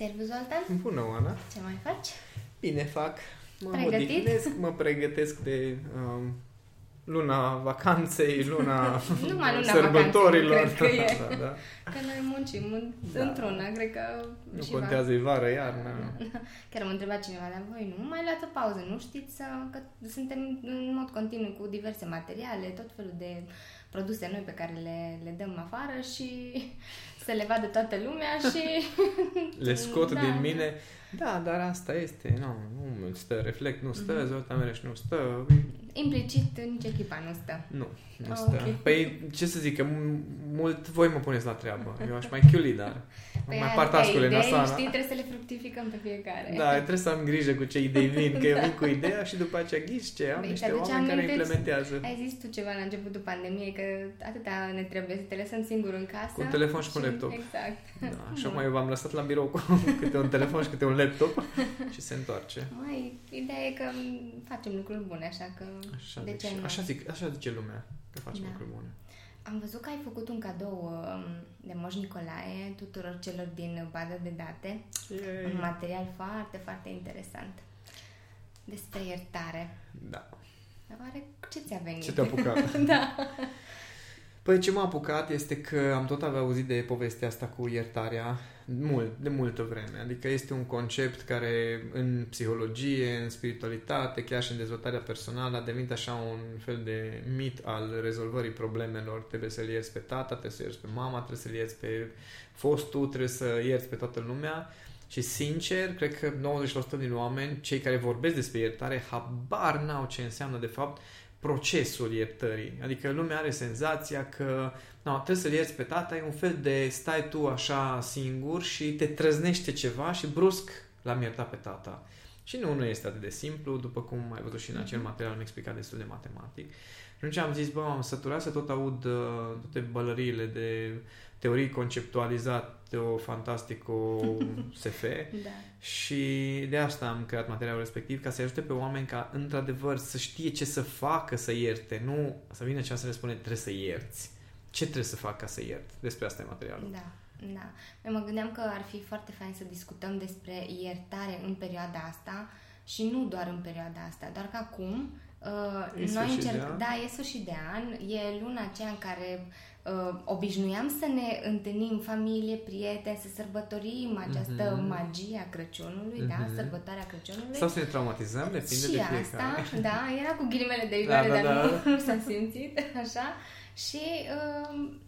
Servus, Zoltan? Bună, Oana! Ce mai faci? Bine fac. Mă Pregătit? odihnesc, mă pregătesc de um, luna vacanței, luna Numai luna sărbătorilor. vacanței, cred că e. da, da. Că noi muncim în, Da. într-una, cred că Nu și contează, e vară, iarnă. Chiar m-a întrebat cineva, dar voi nu mai luați o pauză, nu știți să, că suntem în mod continuu cu diverse materiale, tot felul de produse noi pe care le, le dăm afară și să le vadă toată lumea și... Le scot Da. din mine. Da, dar asta este, nu, nu îmi stă, reflect nu stă, Mhm. Zoltan Mereș nu stă, Implicit nici echipa nu stă. nu, nu Ah, stă. ok. Păi, ce să zic, că m- mult voi mă puneți la treabă. Eu aș mai chiuli, dar Păi mai ai par atâtea tascurile în idei, Asana. știi, trebuie să le fructificăm pe fiecare. Da, trebuie să am grijă cu ce idei vin, că eu vin cu ideea și după aceea ghici ce, am Băi, niște te-aduce oameni care aminte- implementează. Ai zis tu ceva la începutul pandemiei că atâta ne trebuie să te lăsăm singur în casă. Cu un telefon și cu un laptop. Exact. Da, și acum eu v-am lăsat la birou cu câte un telefon și câte un laptop și se întoarce. Mai, ideea e că facem lucruri bune, așa că Așa, de zic, ce și- nu? așa, zic, așa zice lumea, că facem Da. lucruri bune. Am văzut că ai făcut un cadou um, de Moș Nicolae tuturor celor din baza de date. Un material foarte, foarte interesant. Despre iertare. Da. Dar oare ce ți-a venit? Ce te-a apucat? da. Păi ce m-a apucat este că am tot avea auzit de povestea asta cu iertarea mult, de multă vreme. Adică este un concept care în psihologie, în spiritualitate, chiar și în dezvoltarea personală a devenit așa un fel de mit al rezolvării problemelor. Trebuie să-l ierți pe tata, trebuie să ierți pe mama, trebuie să-l ierți pe fostul, trebuie să ierți pe toată lumea. Și sincer, cred că 90% din oameni, cei care vorbesc despre iertare, habar n-au ce înseamnă de fapt procesul iertării. Adică lumea are senzația că no, trebuie să-l ierți pe tata, e un fel de stai tu așa singur și te trăznește ceva și brusc l-am iertat pe tata. Și nu, nu este atât de simplu, după cum ai văzut și în acel material, am explicat destul de matematic. Și atunci am zis, bă, am săturat să tot aud uh, toate bălăriile de teorii conceptualizate, o fantastico SF, da. și de asta am creat materialul respectiv, ca să ajute pe oameni ca, într-adevăr, să știe ce să facă să ierte, nu să vină cea să le spune trebuie să ierți. Ce trebuie să fac ca să iert? Despre asta e materialul. Da, da. Eu mă gândeam că ar fi foarte fain să discutăm despre iertare în perioada asta și nu doar în perioada asta, doar că acum uh, E noi sfârșit de încercăm, an. da, e sfârșit de an, e luna aceea în care uh, obișnuiam să ne întâlnim familie, prieteni, să sărbătorim această Mhm. magie a Crăciunului, da, Mhm. sărbătoarea Crăciunului. Sau să ne traumatizăm, depinde și de fiecare. asta, da, era cu ghilimele de rigoare, Da, da, dar da. Nu, nu s-a simțit, așa. Și um,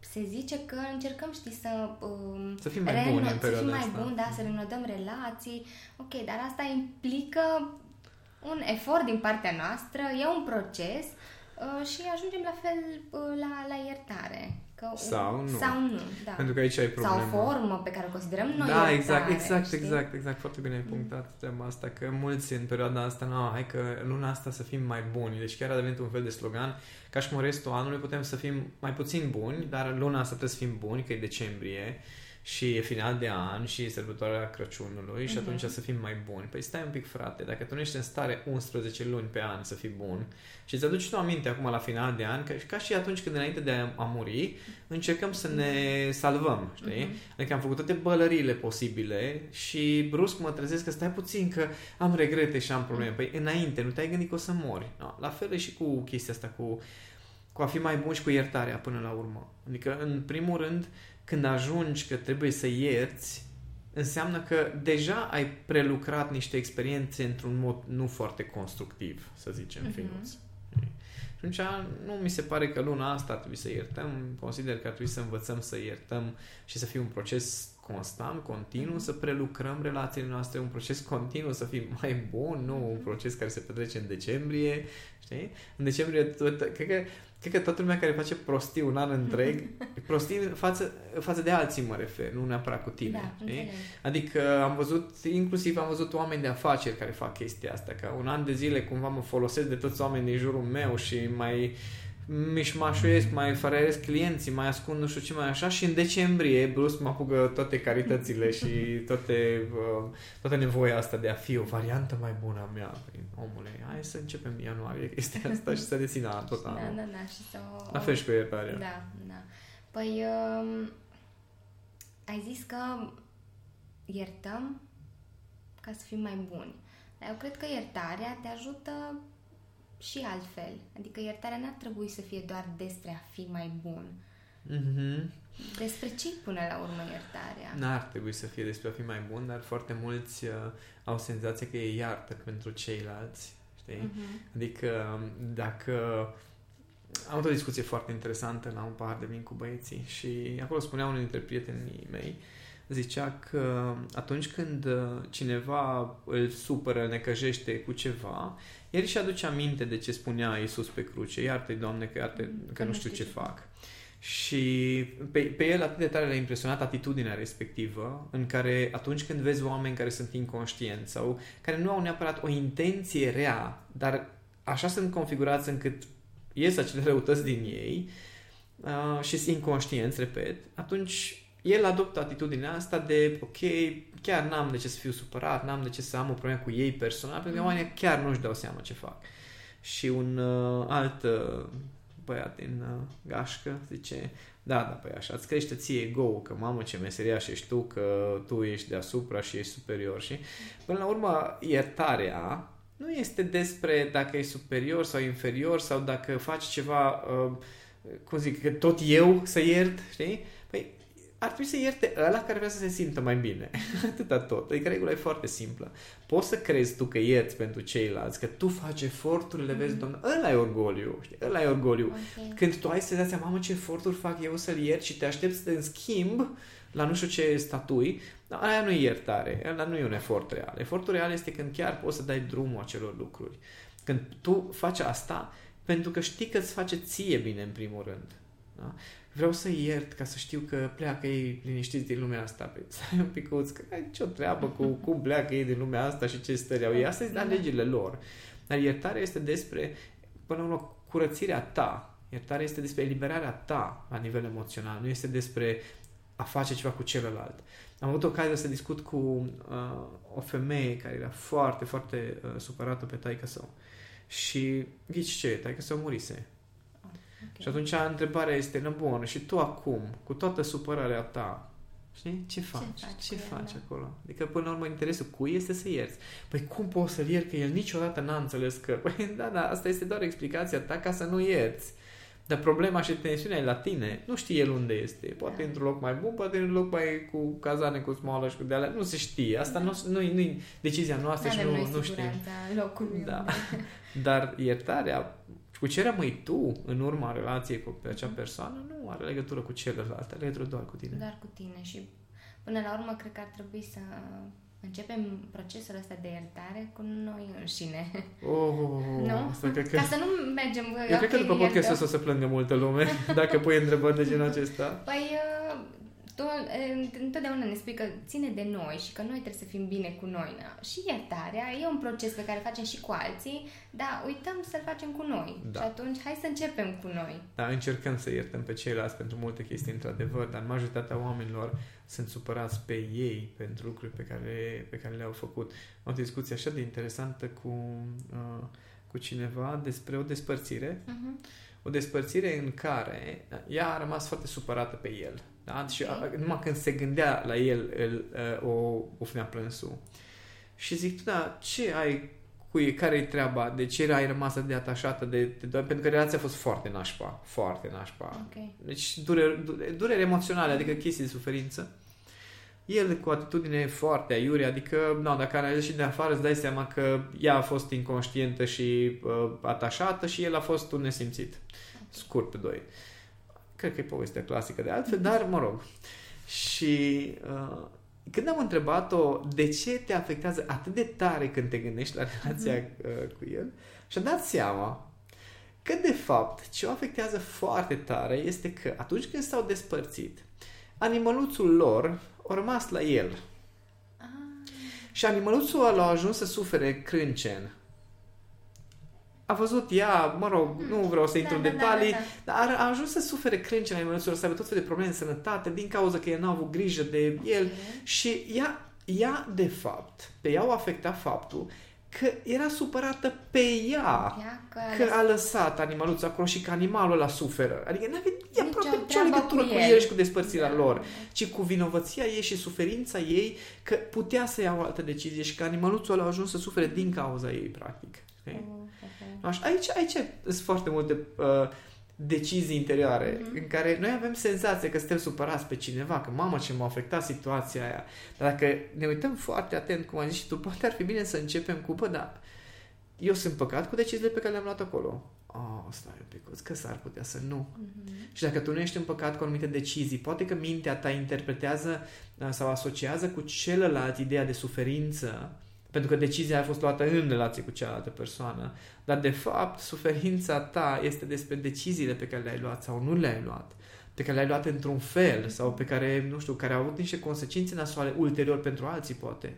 se zice că încercăm, știi, să... Um, Să fim mai reno- buni în Să fim perioada mai asta. buni, da, să renodăm relații. Ok, dar asta implică un efort din partea noastră, e un proces uh, și ajungem la fel uh, la, la iertare. Că, Sau nu. Sau nu, da. Pentru că aici ai problema. Sau o formă pe care o considerăm noi da, iertare, exact, exact, știi? exact, exact. Foarte bine ai punctat treaba asta, că mulți în perioada asta, nu, hai că luna asta să fim mai buni. Deci chiar a devenit un fel de slogan, ca și cum în restul anului putem să fim mai puțin buni, dar luna asta trebuie să fim buni, că e decembrie și e final de an și e sărbătoarea Crăciunului și Mhm. atunci să fim mai buni. Păi stai un pic, frate, dacă tu nu ești în stare 11 luni pe an să fii bun și îți aduci tu aminte acum la final de an, că ca și atunci când înainte de a, a muri, încercăm să ne salvăm, știi? Mhm. Adică am făcut toate bălăriile posibile și brusc mă trezesc că stai puțin că am regrete și am probleme. Păi înainte, nu te-ai gândit că o să mori. No, la fel e și cu chestia asta, cu, cu a fi mai bun și cu iertarea până la urmă. Adică, în primul rând, când ajungi că trebuie să ierți, înseamnă că deja ai prelucrat niște experiențe într-un mod nu foarte constructiv, să zicem, Mhm. finuț. Și atunci nu mi se pare că luna asta ar trebui să iertăm, consider că ar trebui să învățăm să iertăm și să fie un proces constant, continuu, Mhm. să prelucrăm relațiile noastre, un proces continuu, să fim mai bun, nu un proces care se petrece în decembrie, știi? În decembrie, tot, cred că Cred că toată lumea care face prostii un an întreg, prostii față, față de alții mă refer, nu neapărat cu tine. Da, știi? înțeleg. Adică am văzut, inclusiv am văzut oameni de afaceri care fac chestia asta, că un an de zile cumva mă folosesc de toți oamenii din jurul meu și mai mișmașuiesc, mai fărăiesc clienții, mai ascund nu știu ce mai așa și în decembrie brusc mă apucă toate caritățile și toate, uh, toată nevoia asta de a fi o variantă mai bună a mea. Păi, omule, hai să începem în ianuarie chestia asta și să dețină tot Da, anul. da, da, și să o... La fel și cu iertarea. Da, da. Păi, um, ai zis că iertăm ca să fim mai buni. Dar eu cred că iertarea te ajută și altfel. Adică iertarea n-ar trebui să fie doar despre a fi mai bun. Mm-hmm. Despre ce până la urmă iertarea? N-ar trebui să fie despre a fi mai bun, dar foarte mulți uh, au senzația că e iartă pentru ceilalți. Știi? Mm-hmm. Adică dacă am avut o discuție foarte interesantă la un pahar de vin cu băieții și acolo spunea unul dintre prietenii mei zicea că atunci când uh, cineva îl supără, îl necăjește cu ceva, el și aduce aminte de ce spunea Iisus pe cruce, iartă-i, Doamne, că, iartă, că nu știu ce fac. Și pe, pe el atât de tare l-a impresionat atitudinea respectivă, în care atunci când vezi oameni care sunt inconștienți sau care nu au neapărat o intenție rea, dar așa sunt configurați încât ies acele răutăți din ei uh, și sunt inconștienți, repet, atunci el adoptă atitudinea asta de, ok, chiar n-am de ce să fiu supărat, n-am de ce să am o problemă cu ei personal, pentru că mm. oamenii chiar nu-și dau seama ce fac. Și un uh, alt uh, băiat din uh, gașcă zice, da, da, păi așa, îți crește ție ego că mamă ce meseriaș ești tu, că tu ești deasupra și ești superior și până la urmă iertarea nu este despre dacă e superior sau inferior sau dacă faci ceva, uh, cum zic, că tot eu să iert, știi? Păi ar trebui să ierte ăla care vrea să se simtă mai bine. Atâta tot. Adică regula e foarte simplă. Poți să crezi tu că ierți pentru ceilalți, că tu faci eforturile, mm-hmm. vezi, doamne, ăla e orgoliu. Știi? Ăla e orgoliu. Okay. Când tu ai senzația, mamă, ce eforturi fac eu să-l iert și te aștepți să te schimb la nu știu ce statui, dar aia nu e iertare, aia nu e un efort real. Efortul real este când chiar poți să dai drumul acelor lucruri. Când tu faci asta pentru că știi că îți face ție bine în primul rând. Da? Vreau să iert ca să știu că pleacă ei liniștiți din lumea asta. Păi, stai un picuț, că ai ce-o treabă cu cum pleacă ei din lumea asta și ce stări au ei. Asta sunt alegerile lor. Dar iertarea este despre, până la urmă, curățirea ta. Iertarea este despre eliberarea ta la nivel emoțional. Nu este despre a face ceva cu celălalt. Am avut ocazia să discut cu uh, o femeie care era foarte, foarte uh, supărată pe taică său. Și ghici ce, taică său murise. Okay. Și atunci întrebarea este, nă bun, și tu acum, cu toată supărarea ta, Știi? Ce faci? Ce faci, ce faci da. acolo? Adică, până la urmă, interesul cui este să ierți. Păi cum poți să-l iert? Că el niciodată n-a înțeles că... Păi da, da, asta este doar explicația ta ca să nu ierți. Dar problema și tensiunea e la tine. Nu știe el unde este. Poate da. într-un loc mai bun, poate într-un loc mai cu cazane, cu smoală și cu de alea. Nu se știe. Asta da. nu, nu, nu decizia noastră da, și nu, nu știm. locului da. Dar iertarea, cu ce rămâi tu în urma relației cu acea mhm. persoană, nu are legătură cu celălalt, are legătură doar cu tine. Doar cu tine și până la urmă cred că ar trebui să începem procesul ăsta de iertare cu noi înșine. Oh, nu? Asta cred că... Ca să nu mergem... Eu okay, cred că după podcastul ăsta să plângă multă lume, dacă pui întrebări de genul acesta. Păi, uh, tu întotdeauna ne spui că ține de noi și că noi trebuie să fim bine cu noi. Na? Și iertarea e un proces pe care îl facem și cu alții, dar uităm să-l facem cu noi. Da. Și atunci hai să începem cu noi. Da, încercăm să iertăm pe ceilalți pentru multe chestii, într-adevăr, dar majoritatea oamenilor sunt supărați pe ei pentru lucruri pe care, pe care le-au făcut. Am o discuție așa de interesantă cu, uh, cu cineva despre o despărțire. Uh-huh. O despărțire în care ea a rămas foarte supărată pe el. Da? Și okay. numai când se gândea la el, el uh, o, o finea plânsul. Și zic, da, ce ai cu ei, care e treaba? De ce ai rămas de atașată de, de, de Pentru că relația a fost foarte nașpa, foarte nașpa. Okay. Deci dureri, dureri emoționale, adică chestii de suferință el cu atitudine foarte aiurea, adică, nu, dacă analizezi și de afară, îți dai seama că ea a fost inconștientă și uh, atașată și el a fost un nesimțit. Scurt pe doi. Cred că e povestea clasică de altfel, dar mă rog. Și uh, când am întrebat-o de ce te afectează atât de tare când te gândești la relația uh, cu el, și-a dat seama că de fapt ce o afectează foarte tare este că atunci când s-au despărțit, animăluțul lor a rămas la el. Ah. Și animăluțul ăla a ajuns să sufere crâncen. A văzut ea, mă rog, hmm. nu vreau să intru da, în da, detalii, da, da, da. dar a ajuns să sufere crâncen animăluțul să aibă tot felul de probleme de sănătate din cauza că el n-a avut grijă de el okay. și ea, ea, de fapt, pe ea o afecta faptul că era supărată pe ea, Ea că, că a lăsat animaluțul acolo și că animalul ăla suferă. Adică nu avea Nicio aproape nicio treabă legătură cu cu el. el și cu despărțirea Da. lor, ci cu vinovăția ei și suferința ei că putea să ia o altă decizie și că animaluțul ăla a ajuns să sufere din cauza ei, practic. Știi? Oh, oh, oh. Așa, aici, aici sunt foarte multe uh, decizii interioare Mhm. în care noi avem senzația că suntem supărați pe cineva, că mamă ce m-a afectat situația aia. Dar dacă ne uităm foarte atent, cum ai zis și tu, poate ar fi bine să începem cu, bă, da, eu sunt păcat cu deciziile pe care le-am luat acolo. Oh, stai un pic, că s-ar putea să nu. Mhm. Și dacă tu nu ești împăcat cu anumite decizii, poate că mintea ta interpretează uh, sau asociază cu celălalt ideea de suferință, pentru că decizia a fost luată în relație cu cealaltă persoană, dar de fapt suferința ta este despre deciziile pe care le-ai luat sau nu le-ai luat, pe care le-ai luat într-un fel sau pe care, nu știu, care au avut niște consecințe nasoale ulterior pentru alții, poate.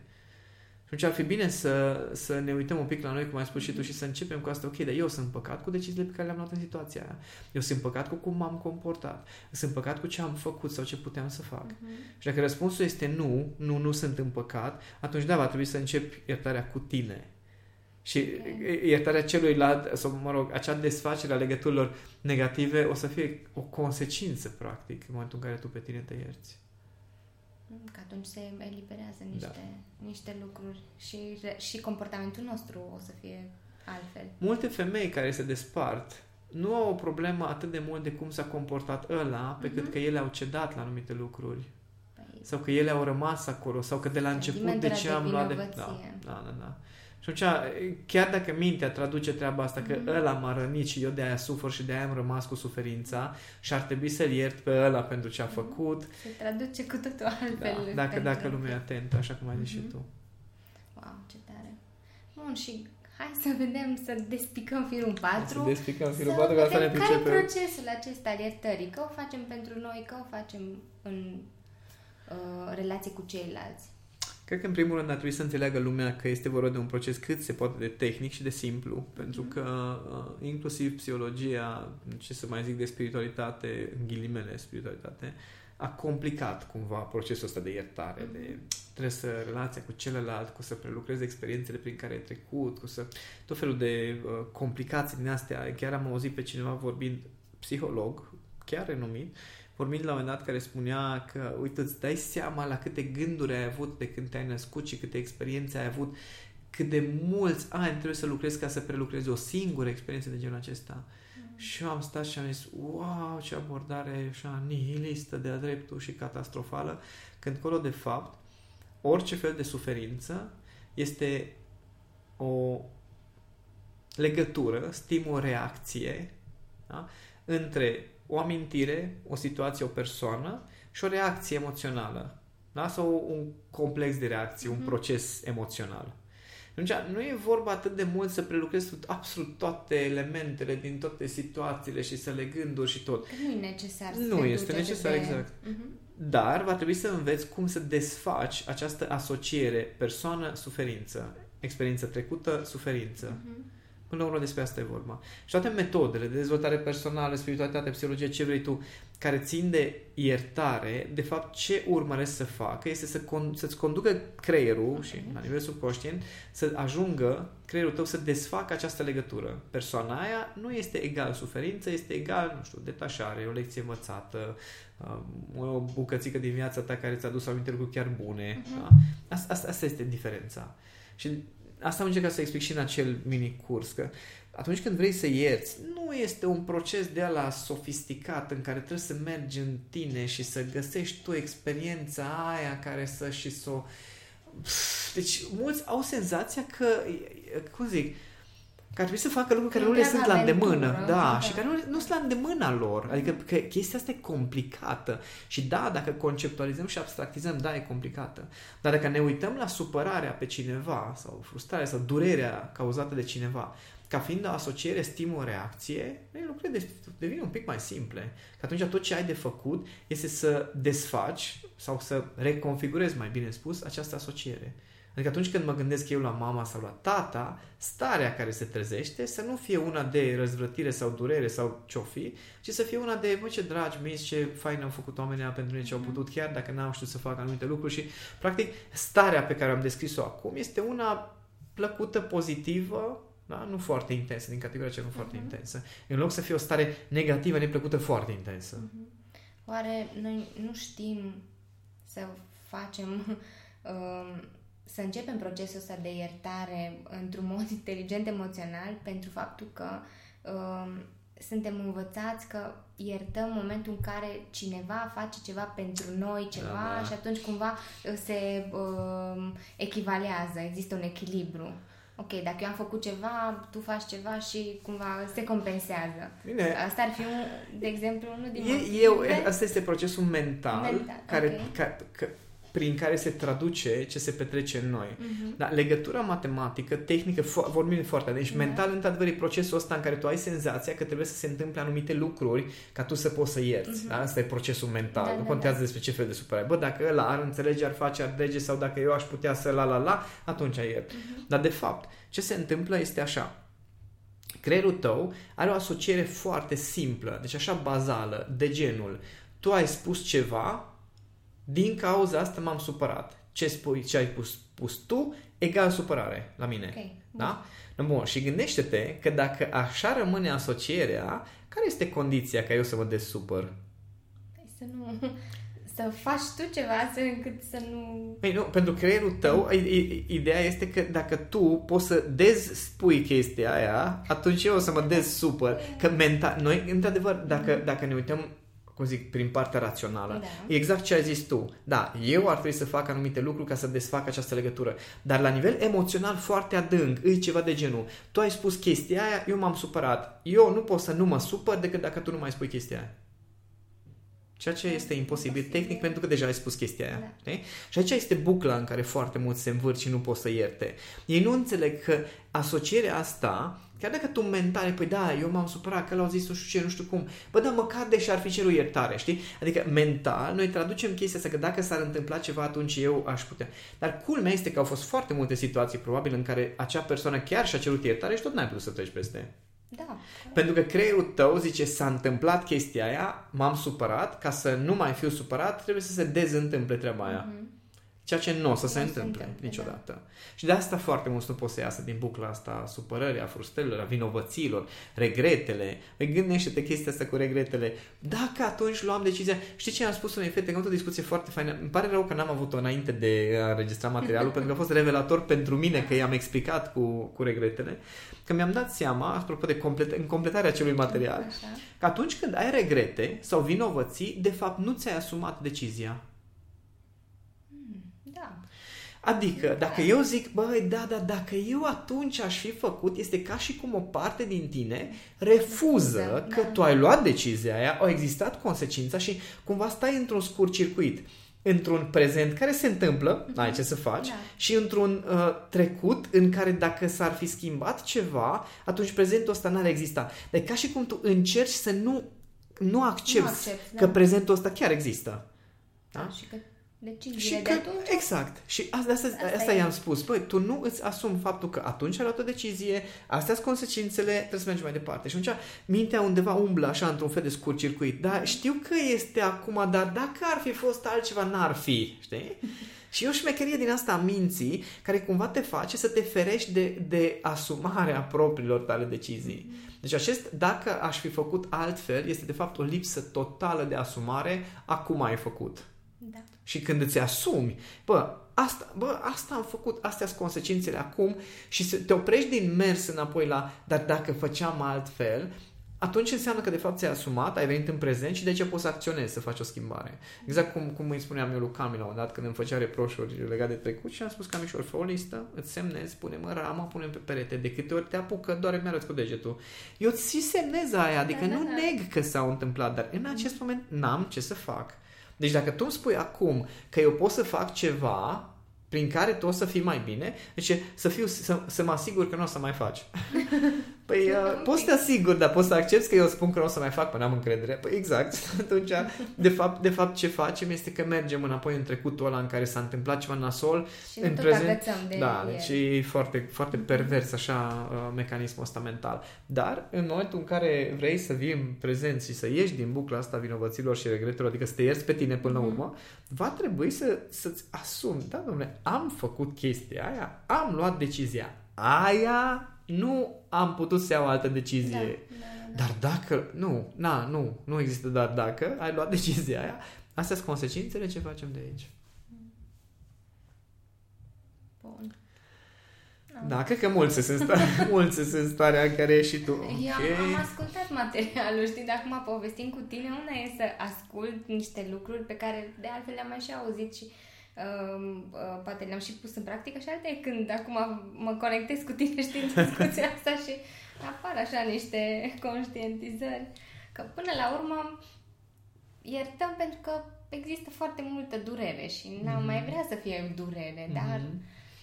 Și atunci ar fi bine să, să ne uităm un pic la noi, cum ai spus și tu, și să începem cu asta. Ok, dar eu sunt păcat cu deciziile pe care le-am luat în situația aia. Eu sunt păcat cu cum m-am comportat. Sunt păcat cu ce am făcut sau ce puteam să fac. Mhm. Și dacă răspunsul este nu, nu, nu sunt în păcat, atunci da, va trebui să începi iertarea cu tine. Și Ok. iertarea celuilalt, sau mă rog, acea desfacere a legăturilor negative o să fie o consecință, practic, în momentul în care tu pe tine te ierți. Că atunci se eliberează niște, Da. niște lucruri și, re- și comportamentul nostru o să fie altfel. Multe femei care se despart nu au o problemă atât de mult de cum s-a comportat ăla, pe cât Mhm. că ele au cedat la anumite lucruri. Păi, Sau că ele au rămas acolo, sau că de la început de Sentimentul ce ăla am de luat de... vinovăție. Da, da, da, da. Și atunci, chiar dacă mintea traduce treaba asta, că Mhm. ăla m-a rănit și eu de aia sufăr și de aia am rămas cu suferința și ar trebui să-l iert pe ăla pentru ce a Mhm. făcut, se traduce cu totul altfel. da, dacă, pentru- dacă lumea e atentă, așa cum ai zis și Mhm. tu. Wow, ce tare. Bun, și hai să vedem, să despicăm firul Să 4. despicăm Să firul 4, că asta ne vedem care e pricepem. procesul acesta al iertării, că o facem pentru noi, că o facem în uh, relație cu ceilalți. Cred că în primul rând ar trebui să înțeleagă lumea că este vorba de un proces cât se poate de tehnic și de simplu, pentru Mhm. că uh, inclusiv psihologia, ce să mai zic de spiritualitate, în ghilimele spiritualitate, a complicat cumva procesul ăsta de iertare, de trebuie să relația cu celălalt, cu să prelucrezi experiențele prin care ai trecut, cu să tot felul de uh, complicații din astea. Chiar am auzit pe cineva vorbind, psiholog, chiar renumit, vorbind la un moment dat care spunea că, uite, îți dai seama la câte gânduri ai avut de când te-ai născut și câte experiențe ai avut, cât de mulți ani trebuie să lucrezi ca să prelucrezi o singură experiență de genul acesta. Și eu am stat și am zis, wow, ce abordare așa nihilistă de-a dreptul și catastrofală, când colo de fapt, orice fel de suferință este o legătură, stimul-reacție da? între o amintire, o situație, o persoană și o reacție emoțională. Da? Sau un complex de reacții, un Mhm. proces emoțional. Atunci, nu e vorba atât de mult să prelucrezi absolut toate elementele din toate situațiile și să le gânduri și tot. Că nu e necesar să Nu te este duci atât necesar, de... exact. Mhm. Dar va trebui să înveți cum să desfaci această asociere persoană-suferință, experiență trecută, suferință. Mhm. Până la urmă despre asta e vorba. Și toate metodele de dezvoltare personală, spiritualitate, psihologie, ce vrei tu, care țin de iertare, de fapt ce urmăresc să facă este să con- să-ți conducă creierul și la nivel subconștient să ajungă creierul tău să desfacă această legătură. Persoana aia nu este egal suferință, este egal, nu știu, detașare, o lecție învățată, um, o bucățică din viața ta care ți-a dus aminte lucruri chiar bune. Mhm. Da? Asta, asta, asta este diferența. Și asta am încercat să explic și în acel mini-curs, că atunci când vrei să ierți, nu este un proces de la sofisticat în care trebuie să mergi în tine și să găsești tu experiența aia care să și să o... Deci mulți au senzația că, cum zic, că ar trebui să facă lucruri care E nu le întreaga sunt la îndemână. aventură, Da, da. și care nu, nu sunt la îndemâna lor. Adică că chestia asta e complicată. Și da, dacă conceptualizăm și abstractizăm, da, e complicată. Dar dacă ne uităm la supărarea pe cineva sau frustrarea sau durerea cauzată de cineva ca fiind o asociere stimul-reacție, lucrurile devin un pic mai simple. Că atunci tot ce ai de făcut este să desfaci sau să reconfigurezi, mai bine spus, această asociere. Adică atunci când mă gândesc eu la mama sau la tata, starea care se trezește să nu fie una de răzvrătire sau durere sau ce-o fi, ci să fie una de, bă, ce dragi mei, ce fain au făcut oamenii pentru mine ce au putut, chiar dacă n-au știut să facă anumite lucruri și, practic, starea pe care am descris-o acum este una plăcută, pozitivă, da? nu foarte intensă, din categoria ceva uh-huh. foarte intensă. În loc să fie o stare negativă, neplăcută, foarte intensă. Uh-huh. Oare noi nu știm să facem, um, să începem procesul ăsta de iertare într-un mod inteligent emoțional pentru faptul că um, suntem învățați că iertăm momentul în care cineva face ceva pentru noi, ceva da, da. și atunci cumva se uh, echivalează, există un echilibru. Ok, dacă eu am făcut ceva, tu faci ceva și cumva se compensează. Bine. Asta ar fi, un, de exemplu, unul din e, eu, Asta este procesul mental, mental care, okay. ca, ca, prin care se traduce ce se petrece în noi. Uh-huh. Dar legătura matematică, tehnică, fo- vorbim foarte. Deci uh-huh. mental, într-adevăr, e procesul ăsta în care tu ai senzația că trebuie să se întâmple anumite lucruri ca tu să poți să ierți. Uh-huh. Da? Asta e procesul mental. Da, nu da, contează da. despre ce fel de supărare. Bă, dacă ăla ar înțelege, ar face, ar drege sau dacă eu aș putea să la la la, atunci iert. Uh-huh. Dar de fapt, ce se întâmplă este așa. Creierul tău are o asociere foarte simplă, deci așa bazală, de genul tu ai spus ceva, din cauza asta m-am supărat. Ce spui, ce ai pus, pus tu, egal supărare la mine. Okay. Da? Bun, și gândește-te că dacă așa rămâne asocierea, care este condiția ca eu să mă desupăr? Păi să nu... Să faci tu ceva astfel încât să nu... Păi nu, pentru creierul tău, ideea este că dacă tu poți să dezspui chestia aia, atunci eu o să mă dezsupăr. Că mental... Noi, într-adevăr, dacă, dacă ne uităm cum zic, prin partea rațională. Da. Exact ce ai zis tu. Da, eu ar trebui să fac anumite lucruri ca să desfac această legătură. Dar la nivel emoțional foarte adânc, e ceva de genul. Tu ai spus chestia aia, eu m-am supărat. Eu nu pot să nu mă supăr decât dacă tu nu mai spui chestia aia. Ceea ce este imposibil, imposibil tehnic pentru că deja ai spus chestia aia. Da. Și aici este bucla în care foarte mulți se învârt și nu pot să ierte. Ei nu înțeleg că asocierea asta Chiar dacă tu mental, păi da, eu m-am supărat că l-au zis nu știu ce, nu știu cum. Bă, da, măcar deși ar fi cerul iertare, știi? Adică mental, noi traducem chestia asta că dacă s-ar întâmpla ceva, atunci eu aș putea. Dar culmea este că au fost foarte multe situații, probabil, în care acea persoană chiar și-a cerut iertare și tot n-ai putut să treci peste. Da. Pentru că creierul tău zice, s-a întâmplat chestia aia, m-am supărat, ca să nu mai fiu supărat, trebuie să se dezîntâmple treaba aia. Mm-hmm. Ceea ce nu o să se întâmple, întâmple niciodată. Da. Și de asta foarte mulți nu pot să iasă din bucla asta a supărării, a frustrărilor, a vinovăților, regretele. Păi gândește-te chestia asta cu regretele. Dacă atunci luam decizia... Știi ce am spus unei fete? Am avut o discuție foarte faină. Îmi pare rău că n-am avut-o înainte de a înregistra materialul, pentru că a fost revelator pentru mine că i-am explicat cu, cu regretele. Că mi-am dat seama, apropo de complet, în completarea acelui material, Așa. că atunci când ai regrete sau vinovății, de fapt nu ți-ai asumat decizia Adică, dacă eu zic, băi, da, da, dacă eu atunci aș fi făcut, este ca și cum o parte din tine refuză da, că da. tu ai luat decizia aia, au existat consecința și cumva stai într-un scurt circuit într-un prezent care se întâmplă, n-ai ce să faci, da. și într-un uh, trecut în care dacă s-ar fi schimbat ceva, atunci prezentul ăsta n-ar exista. Dar ca și cum tu încerci să nu, nu accepti nu accept, că da. prezentul ăsta chiar există. Da? da și că deciziile și că, de atunci. Exact. Și asta, asta, asta, asta i-am spus. Băi, tu nu îți asumi faptul că atunci ai luat o decizie, astea sunt consecințele, trebuie să mergi mai departe. Și atunci mintea undeva umblă așa într-un fel de scurt circuit. Da, știu că este acum, dar dacă ar fi fost altceva, n-ar fi. Știi? Și e o șmecherie din asta a minții care cumva te face să te ferești de, de asumarea propriilor tale decizii. Deci acest, dacă aș fi făcut altfel, este de fapt o lipsă totală de asumare a cum ai făcut. Da. Și când îți asumi, bă, asta, bă, asta am făcut, astea sunt consecințele acum și te oprești din mers înapoi la, dar dacă făceam altfel, atunci înseamnă că de fapt ți-ai asumat, ai venit în prezent și de ce poți să acționezi, să faci o schimbare. Exact cum, cum îi spuneam eu lui Cami la un dat când îmi făcea reproșuri legate de trecut și am spus Camișor, fă o listă, îți semnezi, pune mă ramă, pune pe perete, de câte ori te apucă, doar mi arăți cu degetul. Eu ți semnez aia, adică da, nu da, da. neg că s-au întâmplat, dar în acest moment n-am ce să fac. Deci dacă tu îmi spui acum că eu pot să fac ceva prin care tu o să fii mai bine, deci să, fiu, să, să mă asigur că nu o să mai faci. Păi uh, poți să te asigur, dar poți să accepti că eu spun că nu o să mai fac, până am încredere. Păi exact. Atunci, de fapt, de fapt, ce facem este că mergem înapoi în trecutul ăla în care s-a întâmplat ceva nasol. Și în prezent. De da, deci e foarte, foarte pervers așa uh, mecanismul ăsta mental. Dar în momentul în care vrei să vii în prezent și să ieși din bucla asta vinovăților și regretelor, adică să te ierți pe tine până la mm-hmm. urmă, va trebui să, să-ți asumi, da, domnule, am făcut chestia aia, am luat decizia aia nu am putut să iau altă decizie. Da, da, da. Dar dacă, nu, na, nu, nu există dar dacă ai luat decizia aia, astea sunt consecințele ce facem de aici. Bun. Da, cred că mulți sunt, stare, mulți sunt în starea în care ești și tu. Eu am, am ascultat materialul, știi, de acum povestim cu tine, una e să ascult niște lucruri pe care de altfel le-am mai și auzit și uh, uh, poate le-am și pus în practică și alte când acum mă conectez cu tine, știi, în discuția asta și apar așa niște conștientizări. Că până la urmă iertăm pentru că există foarte multă durere și n-am Mhm. mai vrea să fie durere, dar Mhm.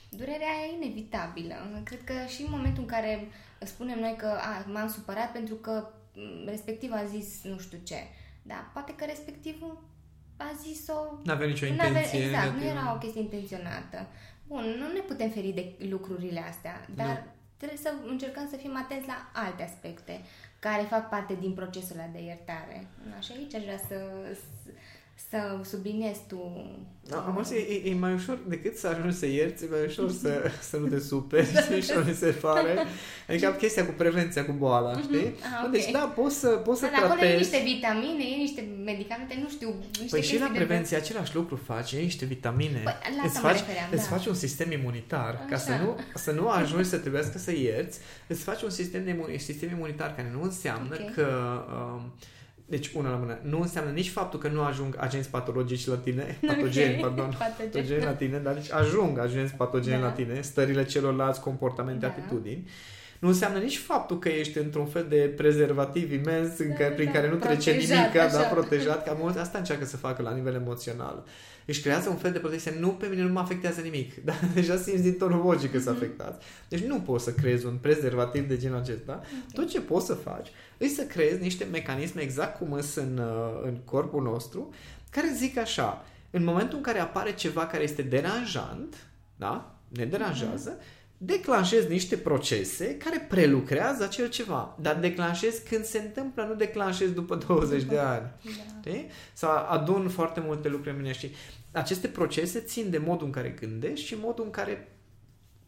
durerea e inevitabilă. Cred că și în momentul în care spunem noi că a, m-am supărat pentru că m, respectiv a zis nu știu ce, da, poate că respectivul a zis-o... N-avea nicio n-avea- intenție. Exact, nu negativă. era o chestie intenționată. Bun, nu ne putem feri de lucrurile astea, dar Nu. trebuie să încercăm să fim atenți la alte aspecte care fac parte din procesul ăla de iertare. Na, și aici aș vrea să, să subliniez tu... Da, am zis, e, e, mai ușor decât să ajungi să ierți, e mai ușor să, să nu te superi și nu mi se pare. Adică chestia cu prevenția cu boala, știi? Ah, ok. Deci da, poți să, poți să Da, dar acolo e tratezi. niște vitamine, e niște medicamente, nu știu, niște Păi și chestii la de- prevenție același lucru faci, e niște vitamine. Păi, la îți asta mă faci, refeream, îți da. faci un sistem imunitar, ca Așa. să nu, să nu ajungi să trebuiască să ierți, îți faci un sistem, de, imun- sistem imunitar care nu înseamnă Ok. că... Um, deci, una la mână, nu înseamnă nici faptul că nu ajung agenți patologici la tine, patogeni, Ok, pardon, patogen. patogeni la tine, dar deci ajung agenți patogeni Da. la tine, stările celorlalți, comportamente, Da. atitudini. Nu înseamnă nici faptul că ești într-un fel de prezervativ imens în Da, care, da, prin da. care nu trece Protejat, nimic, da, așa. protejat, ca mulți, asta încearcă să facă la nivel emoțional. Își creează un fel de protecție, nu pe mine nu mă afectează nimic, dar deja simți din tonul vocii că Mhm. s-a afectat. Deci nu poți să creezi un prezervativ de genul acesta. Tot ce poți să faci e să creezi niște mecanisme exact cum sunt în, uh, în corpul nostru, care zic așa, în momentul în care apare ceva care este deranjant, da? ne deranjează, declanșezi niște procese care prelucrează acel ceva. Dar declanșezi când se întâmplă, nu declanșezi după 20 de ani. Da. Știi? Sau adun foarte multe lucruri în mine și aceste procese țin de modul în care gândești și modul în care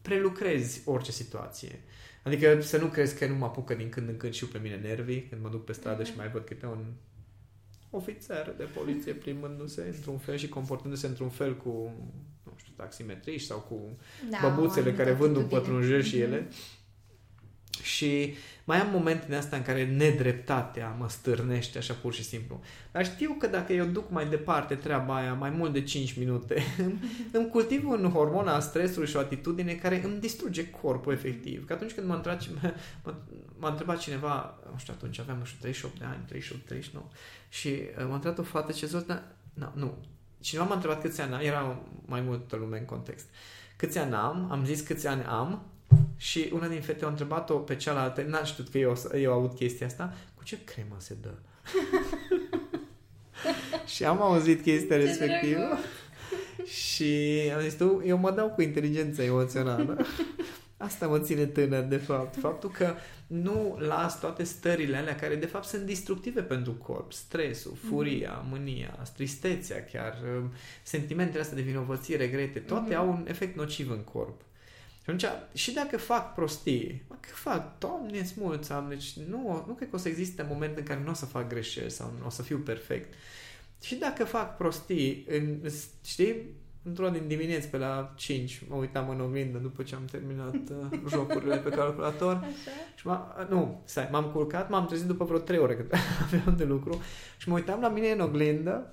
prelucrezi orice situație. Adică să nu crezi că nu mă apucă din când în când și eu pe mine nervii când mă duc pe stradă și mai văd câte un ofițer de poliție plimbându-se într-un fel și comportându-se într-un fel cu, nu știu, taximetriști sau cu Da, băbuțele o care anumită vând un atitudine. pătrunjel și Mhm. ele. Și mai am momente din astea în care nedreptatea mă stârnește așa pur și simplu. Dar știu că dacă eu duc mai departe treaba aia mai mult de 5 minute, îmi cultiv un hormon al stresului și o atitudine care îmi distruge corpul efectiv. Că atunci când m-a întrebat, m-a, m-a întrebat cineva, nu știu, atunci aveam, nu știu, 38 de ani, 38, 39, și uh, m-a întrebat o fată ce zis, nu, nu. Cineva m-a întrebat câți ani am, era mai multă lume în context. Câți ani am, am zis câți ani am și una din fete a întrebat-o pe cealaltă, n-am știut că eu, eu aud chestia asta, cu ce cremă se dă? și am auzit chestia respectivă și am zis, tu, eu mă dau cu inteligența emoțională. Asta mă ține tânăr, de fapt. Faptul că nu las toate stările alea care, de fapt, sunt destructive pentru corp. Stresul, furia, mânia, tristețea chiar, um, sentimentele astea de vinovăție, regrete, toate Mhm. au un efect nociv în corp. Și atunci, și dacă fac prostii, mă, că fac, doamne, îți mulți am, deci nu, nu cred că o să existe moment în care nu o să fac greșeli sau nu o să fiu perfect. Și dacă fac prostii, în, știi, într-una din dimineți pe la 5 mă uitam în oglindă după ce am terminat uh, jocurile pe calculator Așa? și m nu, stai, m-am culcat, m-am trezit după vreo 3 ore că aveam de lucru și mă uitam la mine în oglindă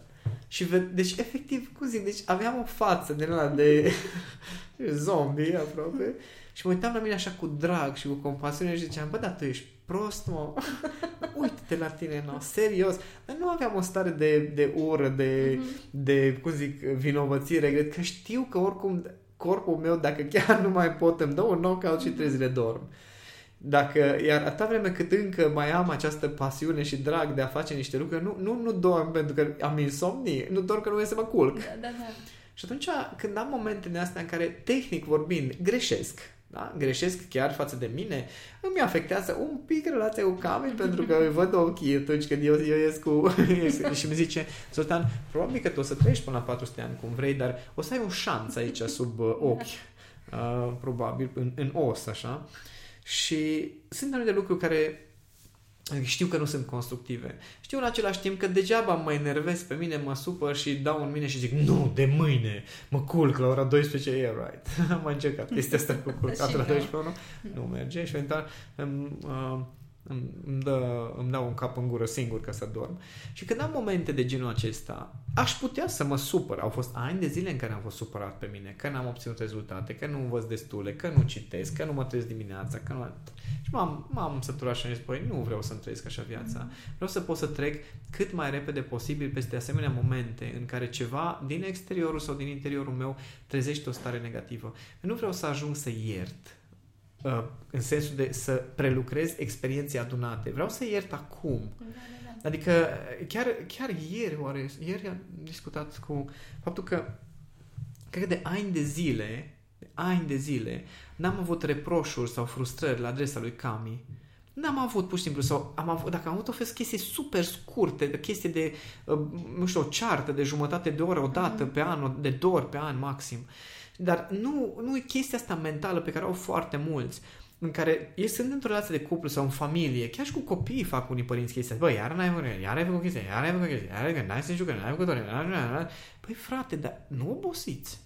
și ve- deci efectiv, cum zic, deci aveam o față din ăla de zombie aproape și mă uitam la mine așa cu drag și cu compasiune și ziceam, bă, dar tu ești prost, mă. Uite-te la tine, no, serios. Dar nu aveam o stare de, de ură, de, Mhm. de, cum zic, vinovăție, regret, că știu că oricum corpul meu, dacă chiar nu mai pot, îmi dă un knockout și trei zile dorm. Dacă, iar atâta vreme cât încă mai am această pasiune și drag de a face niște lucruri, nu, nu, nu dorm pentru că am insomnie, nu dorm că nu vreau să mă culc. Da, da, da. Și atunci, când am momente din astea în care, tehnic vorbind, greșesc, da? greșesc chiar față de mine, îmi afectează un pic relația cu Camil pentru că îi văd ochii atunci când eu, eu ies cu... și mi zice, Sultan, probabil că tu o să treci până la 400 ani cum vrei, dar o să ai un șanț aici sub uh, ochi. uh, probabil, în, în os, așa. Și sunt anumite lucruri care știu că nu sunt constructive. Știu în același timp că degeaba mă enervez pe mine, mă supăr și dau în mine și zic nu, de mâine, mă culc la ora 12, e yeah, right. Am mai încercat chestia asta cu culcatul la 12, nu? Nu merge și eventual uh, îmi, dă, îmi dau un cap în gură singur ca să dorm. Și când am momente de genul acesta, aș putea să mă supăr. Au fost ani de zile în care am fost supărat pe mine, că n-am obținut rezultate, că nu învăț destule, că nu citesc, că nu mă trezesc dimineața, că nu... Și m-am, m-am săturat și am zis, păi nu vreau să-mi trăiesc așa viața. Vreau să pot să trec cât mai repede posibil peste asemenea momente în care ceva din exteriorul sau din interiorul meu trezește o stare negativă. Nu vreau să ajung să iert Uh, în sensul de să prelucrez experiențe adunate. Vreau să iert acum. Da, da, da. Adică chiar, chiar ieri, oare, ieri am discutat cu faptul că cred că de ani de zile, de ani de zile, n-am avut reproșuri sau frustrări la adresa lui Cami. N-am avut, pur și simplu, sau am avut, dacă am avut o fel chestii super scurte, de chestii de, uh, nu știu, o ceartă de jumătate de oră, o dată mm-hmm. pe an, de două ori pe an maxim. Uh, dar nu, nu e chestia asta mentală pe care au foarte mulți în care ei sunt într-o relație de cuplu sau în familie, chiar și cu copiii fac unii părinți chestia Băi, iar n-ai făcut, iar ai făcut chestia, iar ai făcut chestia, iar ai făcut, n-ai să jucă, n-ai făcut ore, Păi frate, dar nu obosiți.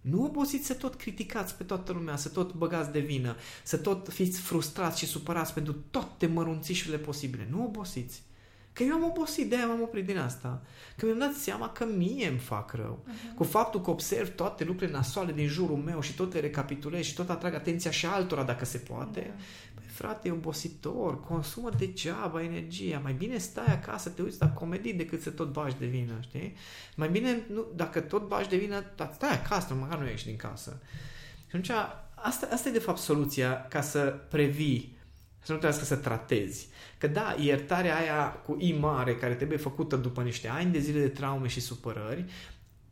Nu obosiți să tot criticați pe toată lumea, să tot băgați de vină, să tot fiți frustrați și supărați pentru toate mărunțișurile posibile. Nu obosiți. Că eu am obosit, de-aia m-am oprit din asta. Că mi-am dat seama că mie îmi fac rău. Uh-huh. Cu faptul că observ toate lucrurile nasoale din jurul meu și tot le recapitulez și tot atrag atenția și altora dacă se poate. Uh-huh. Păi frate, e obositor, consumă degeaba energia. Mai bine stai acasă, te uiți la comedii decât să tot bași de vină, știi? Mai bine, nu, dacă tot bași de vină, stai acasă, măcar nu ieși din casă. Și atunci, asta, asta e de fapt soluția ca să previi, să nu trebuie să tratezi. Că da, iertarea aia cu I mare, care trebuie făcută după niște ani de zile de traume și supărări,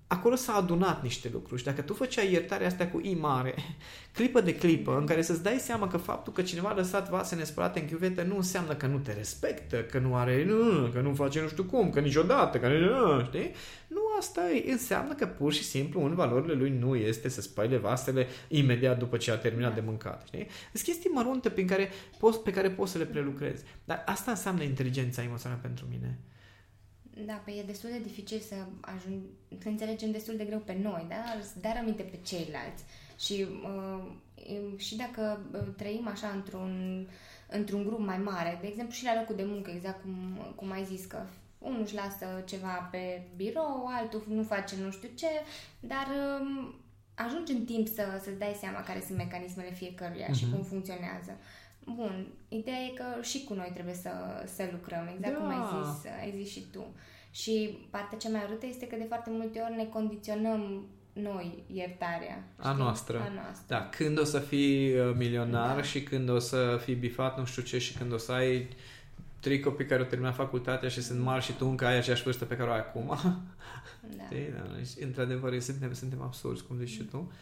acolo s-a adunat niște lucruri și dacă tu făceai iertarea asta cu I mare, clipă de clipă, în care să-ți dai seama că faptul că cineva a lăsat vase nespălate în chiuvetă nu înseamnă că nu te respectă, că nu are, nu, că nu face nu știu cum, că niciodată, că nu, știi? Nu asta e, înseamnă că pur și simplu în valorile lui nu este să spăle vasele imediat după ce a terminat de mâncat, știi? Sunt chestii mărunte pe care, poți, pe care poți să le prelucrezi. Dar asta înseamnă inteligența emoțională pentru mine. Da, păi e destul de dificil să ajung, să înțelegem destul de greu pe noi, da? dar aminte pe ceilalți. Și, uh, și dacă uh, trăim așa într-un, într-un grup mai mare, de exemplu și la locul de muncă, exact cum, cum ai zis, că unul își lasă ceva pe birou, altul nu face nu știu ce, dar uh, ajungi în timp să, să-ți dai seama care sunt mecanismele fiecăruia uh-huh. și mhm. cum funcționează. Bun, ideea e că și cu noi trebuie să, să lucrăm, exact da. cum ai da. zis, ai zis și tu. Și partea cea mai urâtă este că de foarte multe ori ne condiționăm noi iertarea. Știi? A noastră. A noastră. Da, când o să fii uh, milionar da. și când o să fii bifat nu știu ce și când o să ai trei copii care au terminat facultatea și sunt mari și tu încă ai aceeași vârstă pe care o ai acum. Da. da. Deci, într-adevăr, suntem, suntem absurzi, cum zici și tu.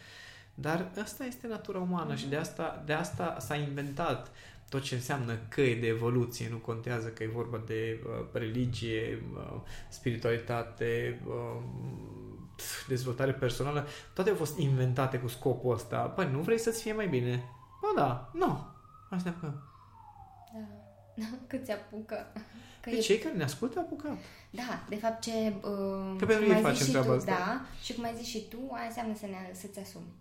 Dar asta este natura umană și de asta, de asta s-a inventat tot ce înseamnă căi de evoluție, nu contează că e vorba de uh, religie, uh, spiritualitate, uh, dezvoltare personală, toate au fost inventate cu scopul ăsta. Păi, nu vrei să-ți fie mai bine? Ba da, nu. Asta că... Da. Cât ți apucă? Că de e... cei care ne ascultă apucat. Da, de fapt ce... Uh, că pentru ei facem treaba asta. Da, și cum ai zis și tu, aia înseamnă să ne, să-ți asumi.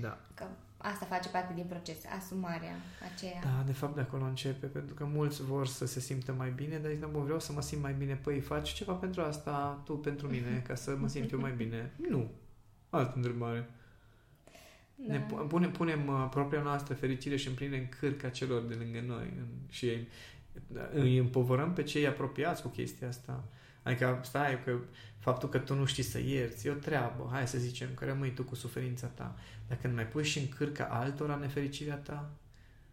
Da. Că asta face parte din proces, asumarea aceea. Da, de fapt de acolo începe, pentru că mulți vor să se simtă mai bine, dar zic, vreau să mă simt mai bine. Păi, faci ceva pentru asta, tu pentru mine, ca să mă simt eu mai bine. Nu. Altă întrebare. Da. Ne punem, punem uh, propria noastră fericire și împlinire în cârca celor de lângă noi și îi împovărăm pe cei apropiați cu chestia asta. Adică, stai, că faptul că tu nu știi să ierți, e o treabă, hai să zicem, că rămâi tu cu suferința ta. Dar când mai pui și în cârca altora nefericirea ta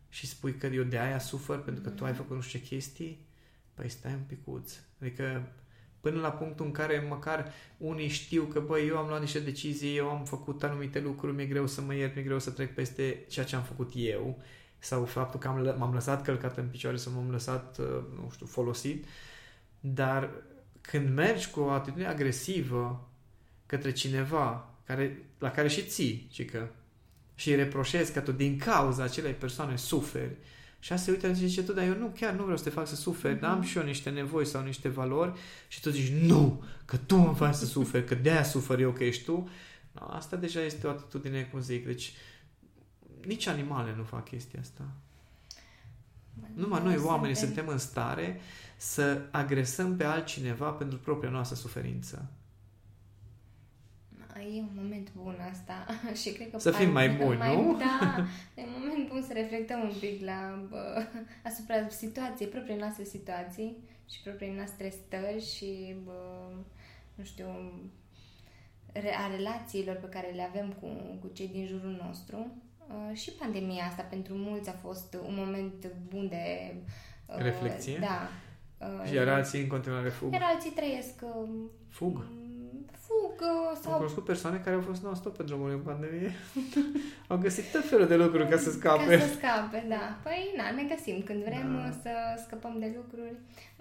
și spui că eu de aia sufăr pentru că tu ai făcut nu știu ce chestii, păi stai un picuț. Adică până la punctul în care măcar unii știu că, băi, eu am luat niște decizii, eu am făcut anumite lucruri, mi-e greu să mă iert, mi-e greu să trec peste ceea ce am făcut eu sau faptul că am, m-am lăsat călcat în picioare sau m-am lăsat, uh, nu știu, folosit, dar când mergi cu o atitudine agresivă către cineva care, la care și ții, ci că și îi reproșezi că tu din cauza acelei persoane suferi și asta se uită și zice, tu, dar eu nu, chiar nu vreau să te fac să suferi, mm-hmm. dar am și eu niște nevoi sau niște valori și tu zici, nu, că tu mă faci să suferi, că de-aia suferi eu că ești tu. No, asta deja este o atitudine, cum zic, deci nici animale nu fac chestia asta. Numai noi, oamenii, suntem în stare să agresăm pe altcineva pentru propria noastră suferință. E un moment bun asta și cred că... Să fim mai buni, mai, nu? Da, e un moment bun să reflectăm un pic la, bă, asupra situației, propriei noastre situații și propriei noastre stări și, bă, nu știu, a relațiilor pe care le avem cu, cu cei din jurul nostru. Uh, și pandemia asta pentru mulți a fost un moment bun de... Uh, Reflexie? Da. Uh, și iar alții în continuare fug? Iar alții trăiesc... Fug? fug sau... Am cunoscut persoane care au fost non-stop pe drumul în pandemie. au găsit tot felul de lucruri ca să scape. Ca să scape, da. Păi, na, ne găsim când vrem da. să scăpăm de lucruri.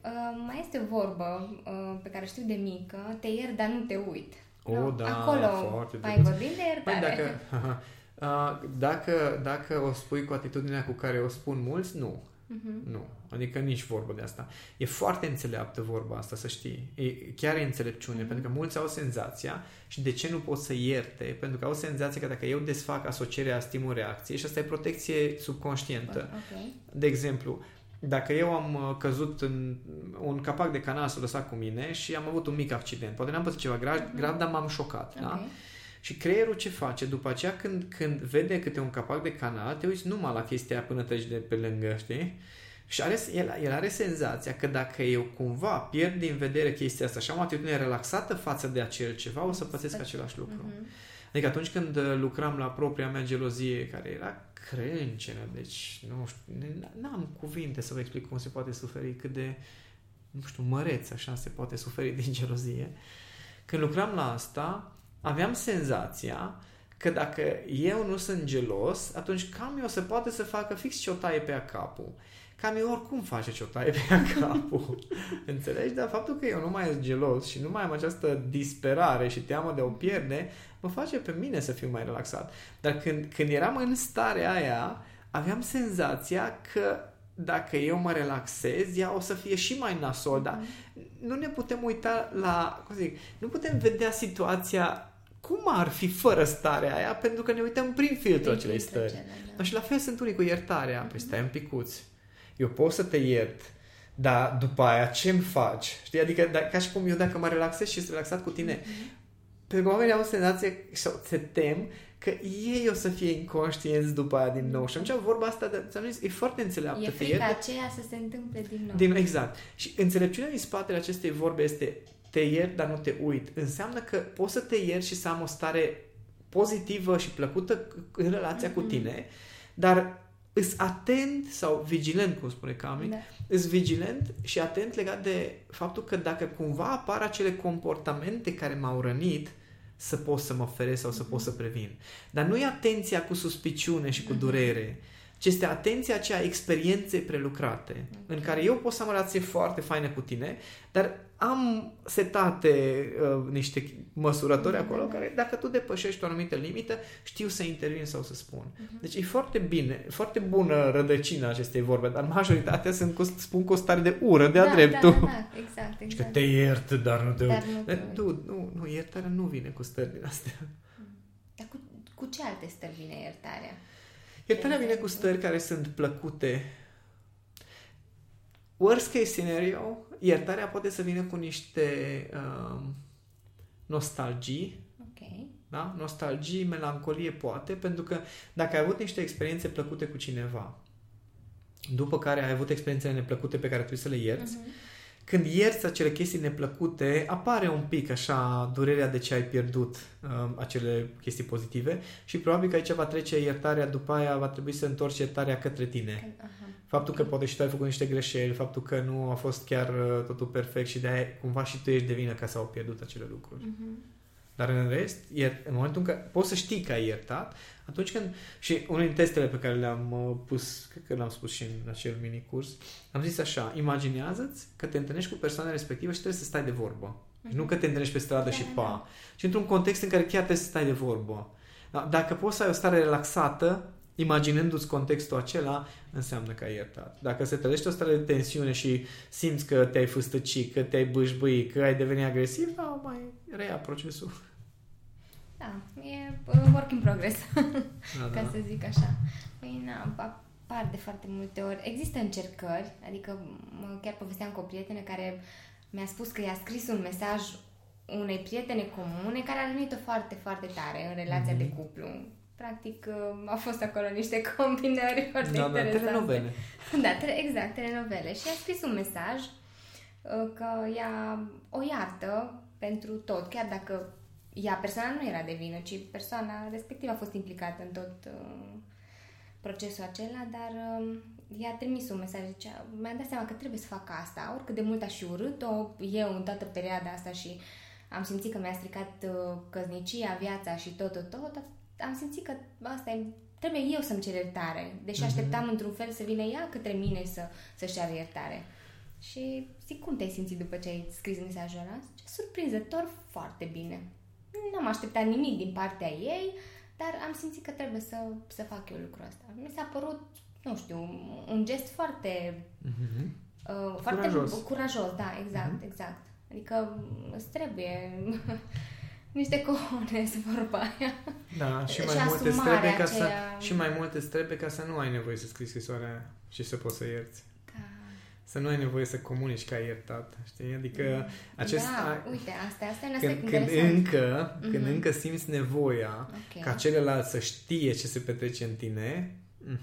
Uh, mai este o vorbă uh, pe care știu de mică, te iert, dar nu te uit. O, oh, da, Acolo foarte mai vorbim de iertare. Păi dacă, uh, dacă, dacă o spui cu atitudinea cu care o spun mulți, nu. Uh-huh. Nu. Adică nici vorbă de asta. E foarte înțeleaptă vorba asta, să știi. E, chiar e înțelepciune, uh-huh. pentru că mulți au senzația și de ce nu pot să ierte? Pentru că au senzația că dacă eu desfac asocierea stimul-reacție și asta e protecție subconștientă. Okay. De exemplu, dacă eu am uh, căzut în un capac de canal s-a lăsat cu mine și am avut un mic accident, poate n-am pățit ceva grav, uh-huh. grav dar m-am șocat, da? okay. da? Și creierul ce face? După aceea când, când vede câte un capac de canal, te uiți numai la chestia aia până treci de pe lângă, știi? Și are, el, el are senzația că dacă eu cumva pierd din vedere chestia asta și am o atitudine relaxată față de acel ceva, o să pățesc același lucru. Uh-huh. Adică atunci când uh, lucram la propria mea gelozie, care era crâncenă, deci nu știu, n-am cuvinte să vă explic cum se poate suferi, cât de, nu știu, măreț așa se poate suferi din gelozie. Când lucram la asta, aveam senzația că dacă eu nu sunt gelos, atunci cam eu se poate să facă fix ce o taie pe capul. Cam eu oricum face ce o taie pe capul. Înțelegi? Dar faptul că eu nu mai sunt gelos și nu mai am această disperare și teamă de o pierde, mă face pe mine să fiu mai relaxat. Dar când, când eram în starea aia, aveam senzația că dacă eu mă relaxez, ea o să fie și mai nasol, dar nu ne putem uita la, cum zic, nu putem vedea situația cum ar fi fără starea aia, pentru că ne uităm prin filtrul acelei stări. Cele, da. Și la fel sunt unii cu iertarea. Mm-hmm. Păi stai un picuț. Eu pot să te iert, dar după aia ce-mi faci? Știi? Adică da, ca și cum eu dacă mă relaxez și sunt relaxat cu tine, mm-hmm. pe oamenii au senzație sau se tem că ei o să fie inconștienți după aia din nou. Și atunci vorba asta, de, zis, e foarte înțeleaptă. E frica aceea să se întâmple din nou. Din, exact. Și înțelepciunea din spatele acestei vorbe este te iert, dar nu te uit. Înseamnă că poți să te iert și să am o stare pozitivă și plăcută în relația mm-hmm. cu tine, dar îs atent sau vigilent, cum spune Cami, da. îs vigilent și atent legat de faptul că dacă cumva apar acele comportamente care m-au rănit, să pot să mă feresc sau să pot să previn. Dar nu e atenția cu suspiciune și cu mhm. durere, ci este atenția aceea experiențe prelucrate, okay. în care eu pot să am o relație foarte faină cu tine, dar am setate uh, niște măsurători mm-hmm. acolo care, dacă tu depășești o anumită limită, știu să intervin sau să spun. Mm-hmm. Deci e foarte bine, foarte bună rădăcina acestei vorbe, dar majoritatea sunt cu, spun cu o stare de ură de-a da, dreptul. Da, da, da, exact, exact. Și că te iert, dar nu te dar nu, te nu, nu, nu, iertarea nu vine cu stări din astea. Dar cu, cu ce alte stări vine iertarea? Iertarea vine cu stări care sunt plăcute. Worst case scenario, iertarea poate să vină cu niște uh, nostalgii. Ok. Da? Nostalgii, melancolie poate, pentru că dacă ai avut niște experiențe plăcute cu cineva, după care ai avut experiențele neplăcute pe care trebuie să le ierți, uh-huh când ierți acele chestii neplăcute, apare un pic așa durerea de ce ai pierdut uh, acele chestii pozitive și probabil că aici va trece iertarea, după aia va trebui să întorci iertarea către tine. Aha. Faptul că poate și tu ai făcut niște greșeli, faptul că nu a fost chiar uh, totul perfect și de aia cumva și tu ești de vină ca să au pierdut acele lucruri. Uh-huh. Dar în rest, în momentul în care poți să știi că ai iertat, atunci când... Și unul din testele pe care le-am uh, pus, cred că l-am spus și în acel mini-curs, am zis așa, imaginează-ți că te întâlnești cu persoana respectivă și trebuie să stai de vorbă. Uh-huh. Nu că te întâlnești pe stradă și pa. Și într-un context în care chiar trebuie să stai de vorbă. Da, dacă poți să ai o stare relaxată, imaginându-ți contextul acela, înseamnă că ai iertat. Dacă se trăiește o stare de tensiune și simți că te-ai fustăci, că te-ai bâșbâi, că ai devenit agresiv, da, mai reia procesul. Da, e uh, work in progress, da, ca da. să zic așa. Păi, na, apar de foarte multe ori. Există încercări, adică chiar povesteam cu o prietenă care mi-a spus că i-a scris un mesaj unei prietene comune care a rănit-o foarte, foarte tare în relația mm-hmm. de cuplu. Practic, uh, a fost acolo niște combinări foarte da, interesante. Da, telenovele. Da, exact, telenovele. Și a scris un mesaj uh, că ea o iartă pentru tot, chiar dacă ea persoana nu era de vină, ci persoana respectivă a fost implicată în tot uh, procesul acela, dar uh, i-a trimis un mesaj, zicea, mi-am dat seama că trebuie să fac asta, oricât de mult aș fi urât-o eu în toată perioada asta și am simțit că mi-a stricat uh, căsnicia, viața și tot, tot, tot, am simțit că asta e, trebuie eu să-mi cer iertare, deși mm-hmm. așteptam într-un fel să vină ea către mine să, să-și ceară iertare. Și zic, cum te-ai simțit după ce ai scris mesajul ăla? Surprinzător, foarte bine. Nu am așteptat nimic din partea ei, dar am simțit că trebuie să, să fac eu lucrul ăsta. Mi s-a părut, nu știu, un gest foarte... Mm-hmm. Uh, foarte curajos. curajos, da, exact, mm-hmm. exact. Adică îți trebuie niște cojones vorba aia. Da, și mai și multe trebuie ca aceea... să și mai multe trebuie ca să nu ai nevoie să scrii scrisoarea și să poți să ierți să nu ai nevoie să comunici că ai iertat, știi? Adică mm. acest... Da, uite, asta, asta e când, când încă, mm-hmm. când încă simți nevoia okay. ca celălalt să știe ce se petrece în tine, mm,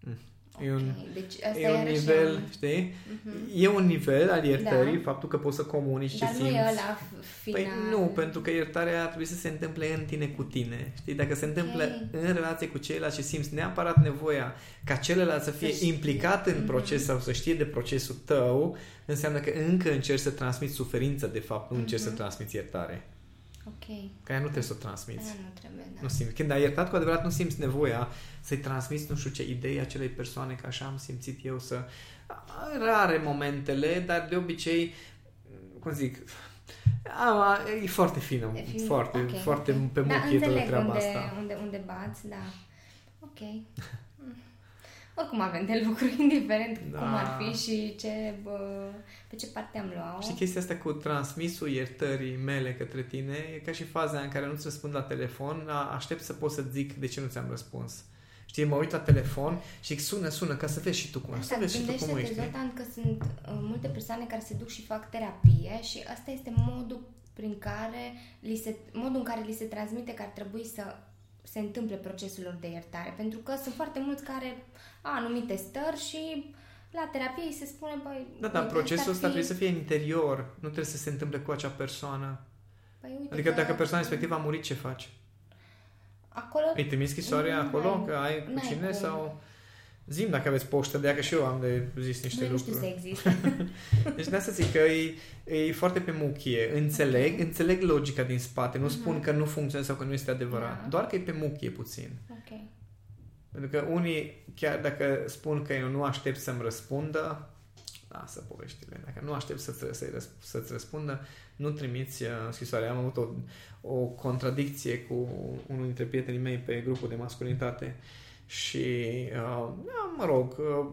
mm, E un, deci asta e un nivel, un... știi? Uh-huh. E un nivel al iertării, da. faptul că poți să comunici Dar ce simți. Dar nu e ăla final. Păi nu, pentru că iertarea ar trebui să se întâmple în tine cu tine. Știi? Dacă se întâmplă okay. în relație cu ceilalți și simți neapărat nevoia ca celălalt să fie să implicat în uh-huh. proces sau să știe de procesul tău, înseamnă că încă încerci să transmiți suferință, de fapt, nu uh-huh. încerci să transmiți iertare. Ok. Că aia nu trebuie să o transmiți. Aia nu trebuie, da. Nu simți. Când ai iertat cu adevărat, nu simți nevoia să-i transmiți, nu știu ce, idei acelei persoane, că așa am simțit eu să... Rare momentele, dar de obicei, cum zic, a, e foarte fină, e fin... foarte, okay, foarte okay. pe muchie da, treaba unde, asta. Unde, unde bați, da. Ok. oricum avem de lucru, indiferent da. cum ar fi și ce, bă, pe ce parte am luat Și chestia asta cu transmisul iertării mele către tine e ca și faza în care nu-ți răspund la telefon, aștept să pot să zic de ce nu ți-am răspuns. Știi, mă uit la telefon și sună, sună, ca să vezi și tu cum ești. Să vezi și tu cum ești. Zoltan, că sunt uh, multe persoane care se duc și fac terapie și asta este modul prin care li se, modul în care li se transmite că ar trebui să se întâmple procesul lor de iertare. Pentru că sunt foarte mulți care au anumite stări și la terapie îi se spune, băi... Da, dar procesul ăsta fi... trebuie să fie în interior, nu trebuie să se întâmple cu acea persoană. Păi, uite adică că... dacă persoana respectivă a murit, ce faci? Acolo... Îi trimiți scrisoarea acolo, că ai cu cine cum. sau... Zim dacă aveți poștă, de că și eu am de zis niște nu lucruri. Nu știu să existe. deci de asta zic că e, e foarte pe muchie. Înțeleg, okay. înțeleg logica din spate. Nu uh-huh. spun că nu funcționează sau că nu este adevărat. Yeah. Doar că e pe muchie puțin. Okay. Pentru că unii, chiar dacă spun că eu nu aștept să-mi răspundă, lasă poveștile. Dacă nu aștept să-ți, să să-ți răspundă, nu trimiți uh, scrisoare. Am avut o, o contradicție cu unul dintre prietenii mei pe grupul de masculinitate și, uh, mă rog, uh,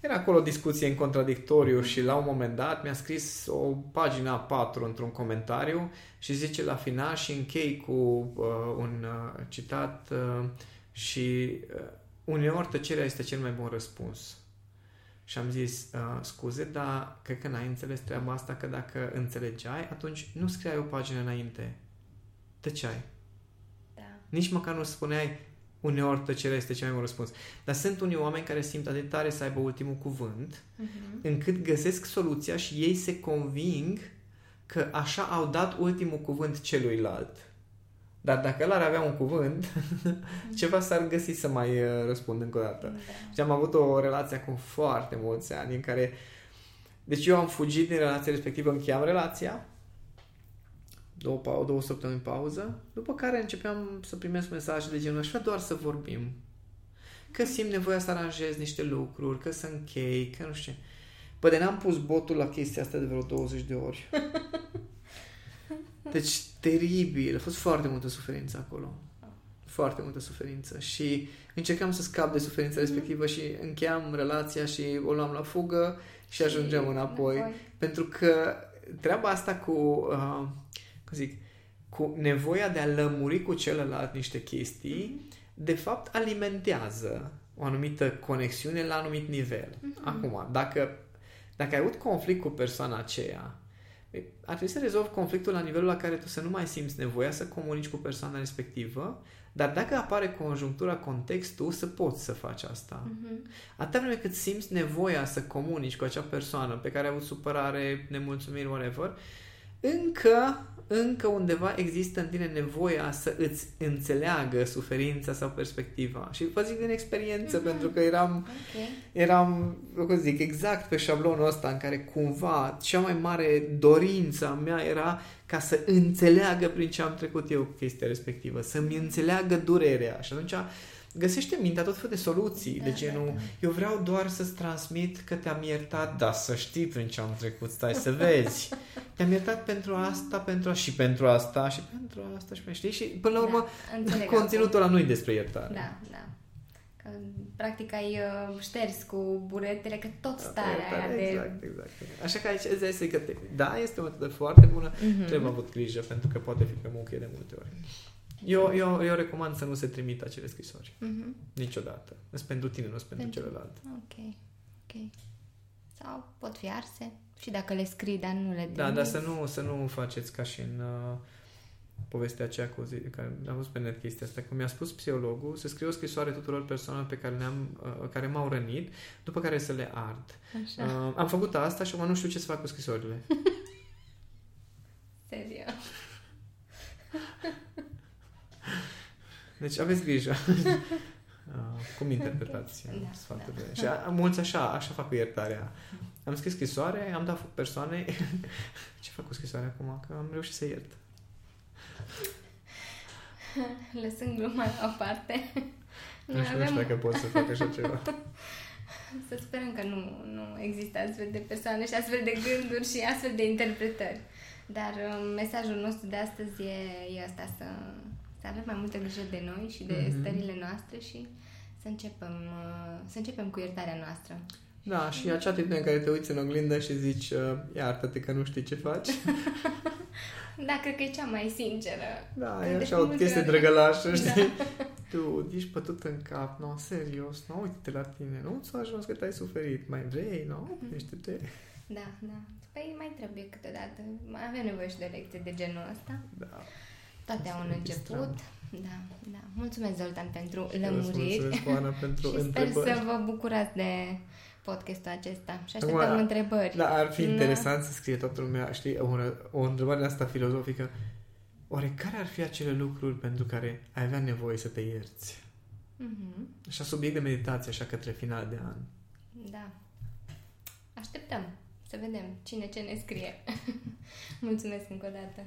era acolo o discuție în contradictoriu și la un moment dat mi-a scris o pagina 4 într-un comentariu și zice la final și închei cu uh, un uh, citat uh, și uh, uneori tăcerea este cel mai bun răspuns. Și am zis, uh, scuze, dar cred că n-ai înțeles treaba asta, că dacă înțelegeai, atunci nu scriai o pagină înainte. Tăceai. Da. Nici măcar nu spuneai, uneori tăcerea este cel mai bun răspuns. Dar sunt unii oameni care simt atât de tare să aibă ultimul cuvânt, uh-huh. încât găsesc soluția și ei se conving că așa au dat ultimul cuvânt celuilalt. Dar dacă el ar avea un cuvânt, ceva s-ar găsi să mai uh, răspund încă o dată. Da. Și am avut o relație cu foarte mulți ani în care... Deci eu am fugit din relația respectivă, încheiam relația, două, două săptămâni pauză, după care începeam să primesc mesaje de genul, aș vrea doar să vorbim. Că simt nevoia să aranjez niște lucruri, că să închei, că nu știu Păi de n-am pus botul la chestia asta de vreo 20 de ori. Deci, teribil. A fost foarte multă suferință acolo. foarte multă suferință și încercam să scap de suferința respectivă și încheiam relația și o luam la fugă și ajungeam înapoi. înapoi. Pentru că treaba asta cu, uh, cum zic, cu nevoia de a lămuri cu celălalt niște chestii, de fapt alimentează o anumită conexiune la anumit nivel. Mm-hmm. Acum, dacă, dacă ai avut conflict cu persoana aceea, ar trebui să rezolvi conflictul la nivelul la care tu să nu mai simți nevoia să comunici cu persoana respectivă, dar dacă apare conjunctura, contextul, să poți să faci asta. Mm-hmm. Atâta vreme cât simți nevoia să comunici cu acea persoană pe care ai avut supărare, nemulțumiri, whatever, încă încă undeva există în tine nevoia să îți înțeleagă suferința sau perspectiva. Și vă zic din experiență, mm-hmm. pentru că eram, okay. eram, cum zic, exact pe șablonul ăsta în care cumva cea mai mare dorință a mea era ca să înțeleagă prin ce am trecut eu chestia respectivă, să-mi înțeleagă durerea. Și atunci găsește mintea tot felul de soluții. Da, de genul, da, da. eu vreau doar să-ți transmit că te-am iertat, da, să știi prin ce am trecut, stai să vezi. Te-am iertat pentru asta, pentru și pentru asta, și pentru asta, și pentru știi? Și până la urmă, da, conținutul ăla nu e despre iertare. Da, da. Că, practic ai uh, șters cu buretele, că tot da, starea aia de... Exact, exact. Așa că aici îți dai că te... da, este o metodă foarte bună, mm-hmm. trebuie avut grijă, pentru că poate fi pe muchie de multe ori. Eu, eu, eu recomand să nu se trimită acele scrisori. Mm-hmm. Niciodată. Sunt pentru tine, nu sunt pentru, pentru celălalt. Ok. Ok. Sau pot fi arse. Și dacă le scrii, dar nu le Da, dar să nu, să nu faceți ca și în uh, povestea aceea cu zi, care am văzut pe net chestia asta, cum mi-a spus psihologul, să scriu o scrisoare tuturor persoanelor pe care, ne-am, uh, care m-au rănit, după care să le ard. Așa. Uh, am făcut asta și acum nu știu ce să fac cu scrisorile. Serios. Deci aveți grijă. Uh, cum interpretați okay. da, sfaturile. Da. Și a, mulți așa, așa fac cu iertarea. Am scris scrisoare, am dat persoane. Ce fac cu scrisoarea acum? Că am reușit să iert. Lăsând gluma la o parte. Nu știu, avem... nu știu dacă pot să fac așa ceva. Să sperăm că nu, nu există astfel de persoane și astfel de gânduri și astfel de interpretări. Dar um, mesajul nostru de astăzi e, e asta, să, să avem mai multă grijă de noi și de mm-hmm. stările noastre și să începem, uh, să începem cu iertarea noastră. Da, și acea atitudine în care te uiți în oglindă și zici uh, iartă-te că nu știi ce faci. da, cred că e cea mai sinceră. Da, e așa o chestie drăgălașă, știi? Da. Tu ești pătut în cap, nu, serios, nu, uite-te la tine, nu ți-a ajuns că te-ai suferit, mai vrei, nu? Mm-hmm. Ești-te. Da, da. Păi mai trebuie câteodată. Mai avem nevoie și de lecții de genul ăsta. Da. Toate au un început. Da, da. Mulțumesc, Zoltan, pentru lămuriri. Mulțumesc, Oana, pentru și întrebări. sper să vă bucurați de podcastul acesta și așteptăm Acum, întrebări. Da, ar fi da. interesant să scrie toată lumea, știi, o, o întrebare asta filozofică. Oare care ar fi acele lucruri pentru care ai avea nevoie să te ierți? Mm-hmm. Așa subiect de meditație, așa către final de an. Da. Așteptăm. Să vedem cine ce ne scrie. Mulțumesc încă o dată.